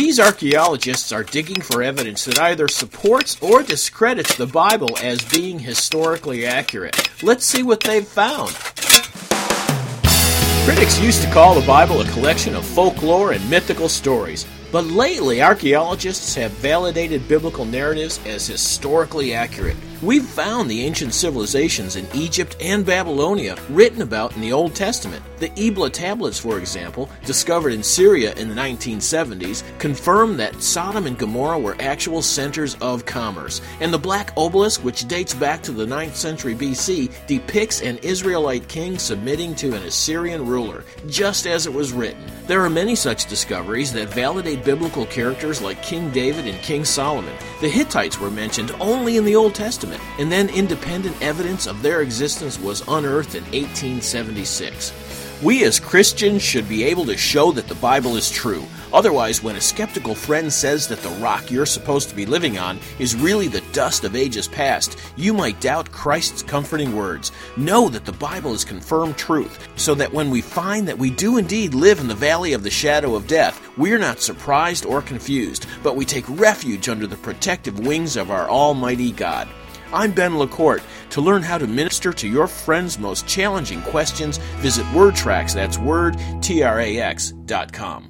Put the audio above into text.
These archaeologists are digging for evidence that either supports or discredits the Bible as being historically accurate. Let's see what they've found. Critics used to call the Bible a collection of folklore and mythical stories, but lately archaeologists have validated biblical narratives as historically accurate. We've found the ancient civilizations in Egypt and Babylonia written about in the Old Testament. The Ebla tablets, for example, discovered in Syria in the 1970s, confirm that Sodom and Gomorrah were actual centers of commerce. And the Black Obelisk, which dates back to the 9th century BC, depicts an Israelite king submitting to an Assyrian ruler, just as it was written. There are many such discoveries that validate biblical characters like King David and King Solomon. The Hittites were mentioned only in the Old Testament and then independent evidence of their existence was unearthed in 1876. We as Christians should be able to show that the Bible is true. Otherwise, when a skeptical friend says that the rock you're supposed to be living on is really the dust of ages past, you might doubt Christ's comforting words. Know that the Bible is confirmed truth, so that when we find that we do indeed live in the valley of the shadow of death, we're not surprised or confused, but we take refuge under the protective wings of our Almighty God. I'm Ben LaCourte. To learn how to minister to your friend's most challenging questions, visit WordTrax, that's word, T-R-A-X, dot com.